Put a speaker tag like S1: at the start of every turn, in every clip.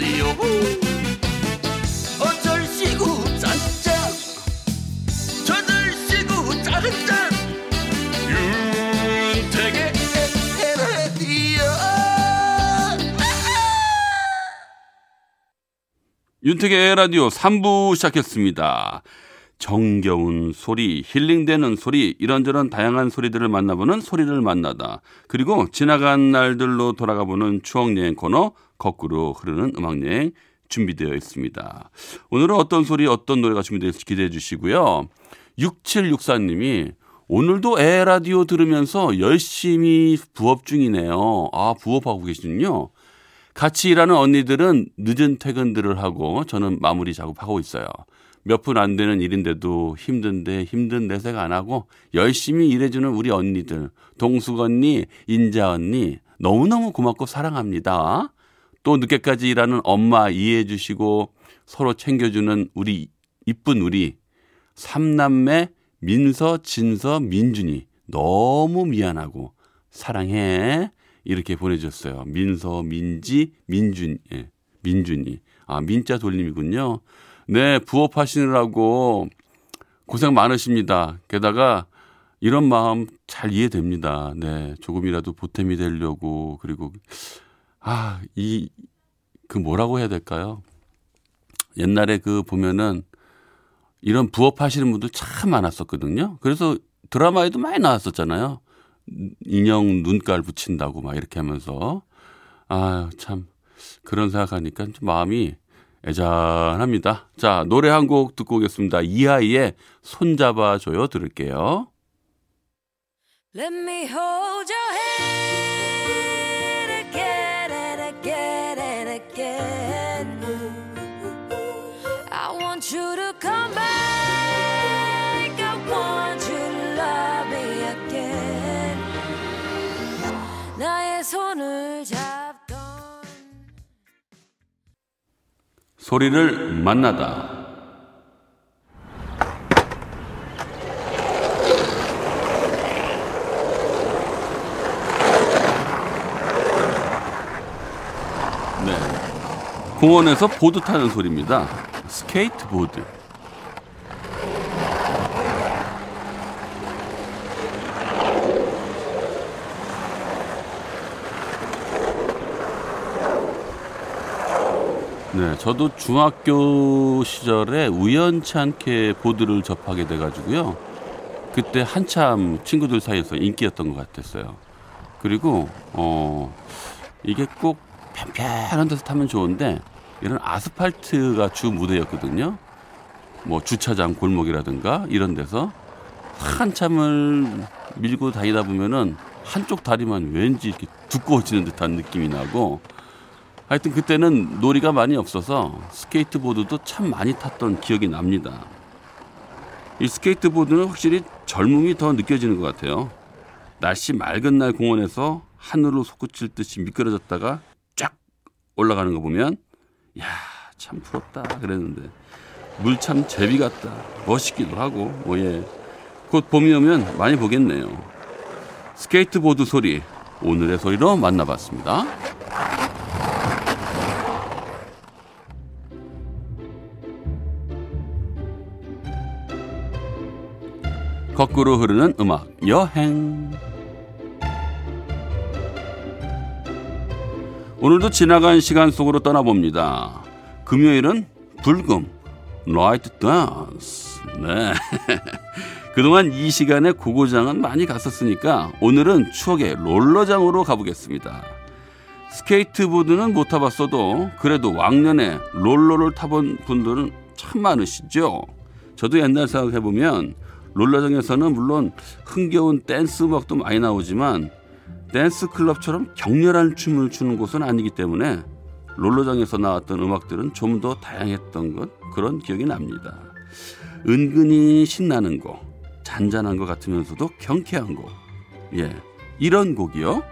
S1: 라디오 어쩔 시구 짠짠. 저들 시구 짠짠. 윤택의 에헤라디오
S2: 윤택의 라디오 3부 시작했습니다. 정겨운 소리, 힐링되는 소리, 이런저런 다양한 소리들을 만나보는 소리를 만나다. 그리고 지나간 날들로 돌아가 보는 추억여행 코너, 거꾸로 흐르는 음악여행 준비되어 있습니다. 오늘은 어떤 소리, 어떤 노래가 준비되어 기대해 주시고요. 6764님이 오늘도 에라디오 들으면서 열심히 부업 중이네요. 아, 부업하고 계시군요. 같이 일하는 언니들은 늦은 퇴근들을 하고 저는 마무리 작업하고 있어요. 몇 분 안 되는 일인데도 힘든데 힘든 내색 안 하고 열심히 일해주는 우리 언니들, 동숙 언니, 인자 언니, 너무너무 고맙고 사랑합니다. 또 늦게까지 일하는 엄마 이해해 주시고 서로 챙겨주는 우리 이쁜 우리 삼남매 민서, 진서, 민준이 너무 미안하고 사랑해. 이렇게 보내줬어요. 민서, 민지, 민준, 예, 민준이. 아, 민자 돌림이군요. 네, 부업하시느라고 고생 많으십니다. 게다가 이런 마음 잘 이해됩니다. 네, 조금이라도 보탬이 되려고 그리고 아, 이 그 뭐라고 해야 될까요? 옛날에 그 보면은 이런 부업하시는 분들 참 많았었거든요. 그래서 드라마에도 많이 나왔었잖아요. 인형 눈깔 붙인다고 막 이렇게 하면서 아 참 그런 생각하니까 좀 마음이 애잔합니다. 자 노래 한 곡 듣고 오겠습니다. 이하이의 손잡아줘요 들을게요.
S3: Let me hold your hand
S2: 소리를 만나다. 네. 공원에서 보드 타는 소리입니다. 스케이트보드. 네, 저도 중학교 시절에 우연치 않게 보드를 접하게 돼가지고요. 그때 한참 친구들 사이에서 인기였던 것 같았어요. 그리고, 어, 이게 꼭 편편한 데서 타면 좋은데, 이런 아스팔트가 주 무대였거든요. 뭐 주차장 골목이라든가 이런 데서 한참을 밀고 다니다 보면은 한쪽 다리만 왠지 이렇게 두꺼워지는 듯한 느낌이 나고 하여튼 그때는 놀이가 많이 없어서 스케이트보드도 참 많이 탔던 기억이 납니다. 이 스케이트보드는 확실히 젊음이 더 느껴지는 것 같아요. 날씨 맑은 날 공원에서 하늘로 솟구칠 듯이 미끄러졌다가 쫙 올라가는 거 보면 야 참 부럽다 그랬는데 물 찬 제비 같다 멋있기도 하고 뭐예 곧 봄이 오면 많이 보겠네요. 스케이트보드 소리 오늘의 소리로 만나봤습니다. 거꾸로 흐르는 음악 여행 오늘도 지나간 시간 속으로 떠나봅니다. 금요일은 불금 나이트 댄스 네 그동안 이 시간에 고고장은 많이 갔었으니까 오늘은 추억의 롤러장으로 가보겠습니다. 스케이트보드는 못 타봤어도 그래도 왕년에 롤러를 타본 분들은 참 많으시죠. 저도 옛날 생각해보면 롤러장에서는 물론 흥겨운 댄스 음악도 많이 나오지만 댄스 클럽처럼 격렬한 춤을 추는 곳은 아니기 때문에 롤러장에서 나왔던 음악들은 좀 더 다양했던 것 그런 기억이 납니다. 은근히 신나는 곡, 잔잔한 것 같으면서도 경쾌한 곡. 예, 이런 곡이요.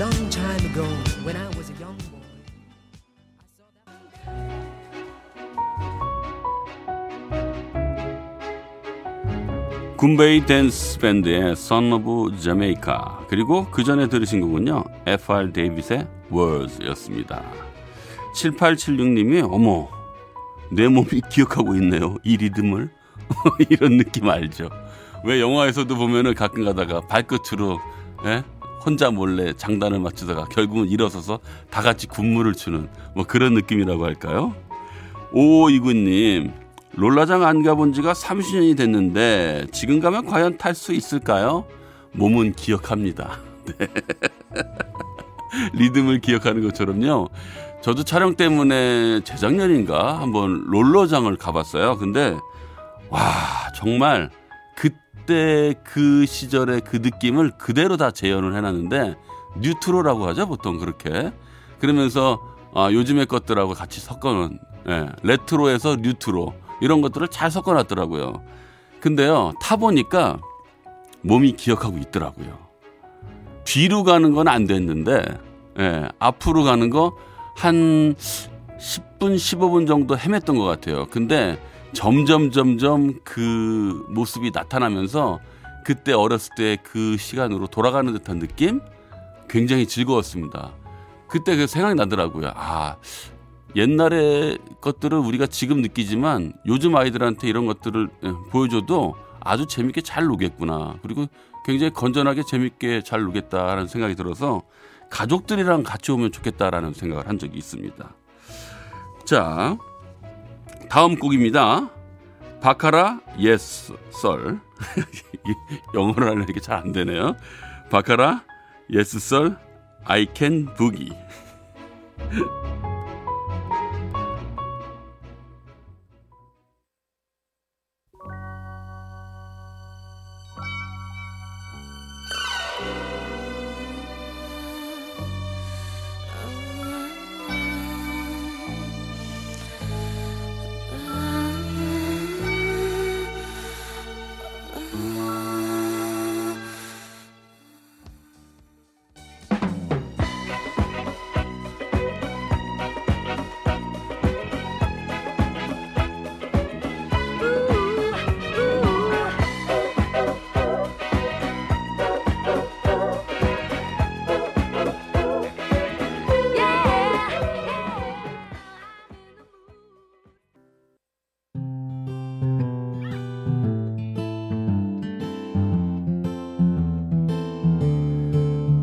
S2: long time ago when I was a young boy. 굼베이 댄스 밴드의 Son of Jamaica 그리고 그 전에 들으신 곡은요 F.R. 데이빗의 Words였습니다. 7876님이 어머 내 몸이 기억하고 있네요 이 리듬을 이런 느낌 알죠? 왜 영화에서도 보면은 가끔 가다가 발끝으로 예? 혼자 몰래 장단을 맞추다가 결국은 일어서서 다 같이 군무를 추는 뭐 그런 느낌이라고 할까요? 오이구님 롤라장 안 가본 지가 30년이 됐는데 지금 가면 과연 탈 수 있을까요? 몸은 기억합니다. 네. 리듬을 기억하는 것처럼요. 저도 촬영 때문에 재작년인가 한번 롤러장을 가봤어요. 근데 와 정말 그때 그 시절의 그 느낌을 그대로 다 재현을 해놨는데 뉴트로라고 하죠 보통 그렇게 그러면서 아, 요즘의 것들하고 같이 섞어놓은 예, 레트로에서 뉴트로 이런 것들을 잘 섞어놨더라고요. 근데요 타 보니까 몸이 기억하고 있더라고요. 뒤로 가는 건 안 됐는데 예, 앞으로 가는 거 한 10분 15분 정도 헤맸던 것 같아요. 근데 점점 점점 그 모습이 나타나면서 그때 어렸을 때 그 시간으로 돌아가는 듯한 느낌 굉장히 즐거웠습니다. 그때 그 생각이 나더라고요. 아 옛날의 것들을 우리가 지금 느끼지만 요즘 아이들한테 이런 것들을 예, 보여줘도 아주 재밌게 잘 노겠구나. 그리고 굉장히 건전하게 재밌게 잘 노겠다라는 생각이 들어서 가족들이랑 같이 오면 좋겠다라는 생각을 한 적이 있습니다. 자, 다음 곡입니다. 바카라 예스 썰 영어를 하려니까 잘 안 되네요. 바카라 예스 썰 I can boogie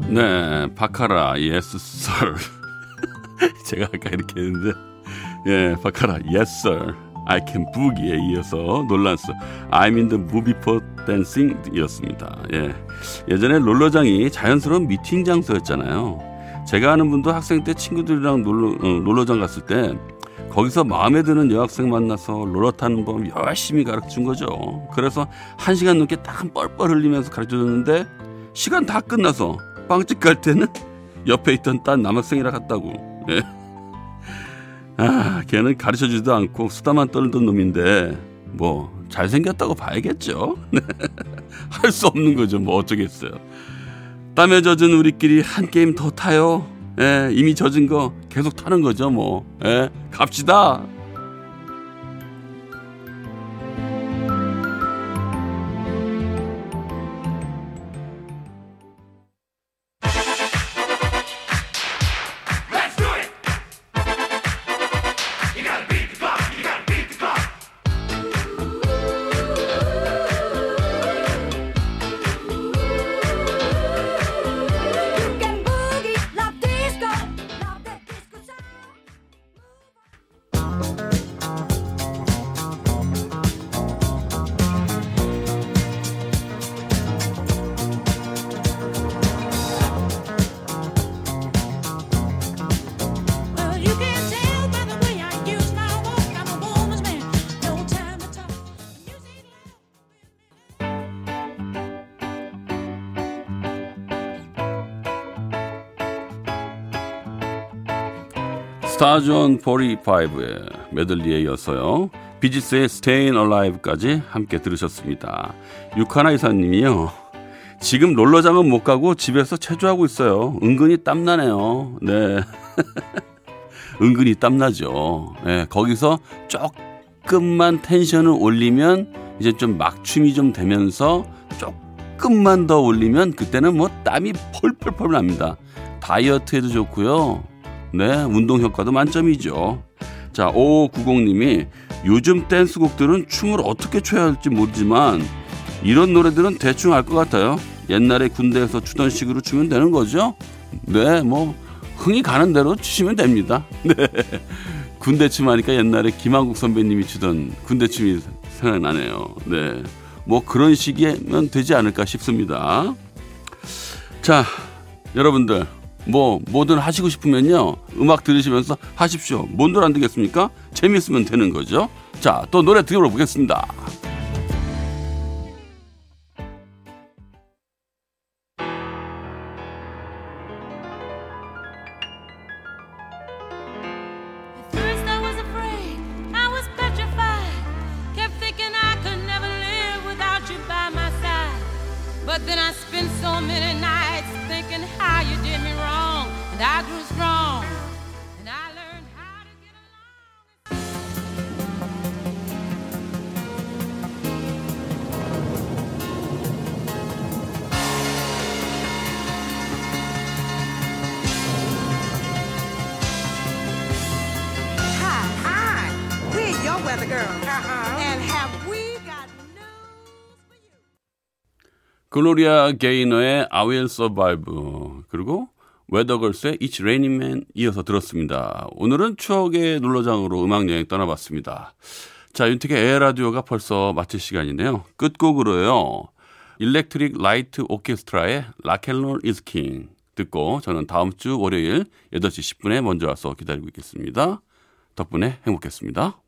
S2: 네, 바카라 Sir. 제가 아까 이렇게 했는데 예, 바카라 Yes Sir. I can boogie에 이어서 놀란스 I'm in the mood for dancing 이었습니다. 예. 예전에 롤러장이 자연스러운 미팅 장소였잖아요. 제가 아는 분도 학생 때 친구들이랑 놀러, 어, 롤러장 갔을 때 거기서 마음에 드는 여학생 만나서 롤러 타는 법 열심히 가르쳐 준 거죠. 그래서 한 시간 넘게 딱 뻘뻘 흘리면서 가르쳐 줬는데 시간 다 끝나서 빵집 갈 때는 옆에 있던 딴 남학생이라 같다고. 예. 아, 걔는 가르쳐 주지도 않고 수다만 떨던 놈인데 뭐 잘생겼다고 봐야겠죠. 할 수 없는 거죠. 뭐 어쩌겠어요. 땀에 젖은 우리끼리 한 게임 더 타요. 예, 이미 젖은 거 계속 타는 거죠. 뭐. 예, 갑시다. 스타존 45의 메들리에 이어서요. 비지스의 Stayin' Alive까지 함께 들으셨습니다. 육하나 이사님이요. 지금 롤러장은 못 가고 집에서 체조하고 있어요. 은근히 땀나네요. 네. 은근히 땀나죠. 네, 거기서 조금만 텐션을 올리면 이제 좀 막춤이 좀 되면서 조금만 더 올리면 그때는 뭐 땀이 펄펄펄 납니다. 다이어트에도 좋고요. 네, 운동 효과도 만점이죠. 자, 5590님이 요즘 댄스곡들은 춤을 어떻게 춰야 할지 모르지만 이런 노래들은 대충 알 것 같아요. 옛날에 군대에서 추던 식으로 추면 되는 거죠? 네, 뭐 흥이 가는 대로 추시면 됩니다. 네. 군대춤 하니까 옛날에 김한국 선배님이 추던 군대춤이 생각나네요. 네. 뭐 그런 식이면 되지 않을까 싶습니다. 자, 여러분들 뭐 뭐든 하시고 싶으면요 음악 들으시면서 하십시오. 뭔들 안 되겠습니까? 재미있으면 되는 거죠. 자, 또 노래 들어보겠습니다. 글로리아 게이너의 I Will Survive 그리고 웨더걸스의 It's Raining Men 이어서 들었습니다. 오늘은 추억의 롤러장으로 음악여행 떠나봤습니다. 자, 윤택의 에헤라디오가 벌써 마칠 시간인데요. 끝곡으로요. 일렉트릭 라이트 오케스트라의 Rock and Roll Is King 듣고 저는 다음 주 월요일 8시 10분에 먼저 와서 기다리고 있겠습니다. 덕분에 행복했습니다.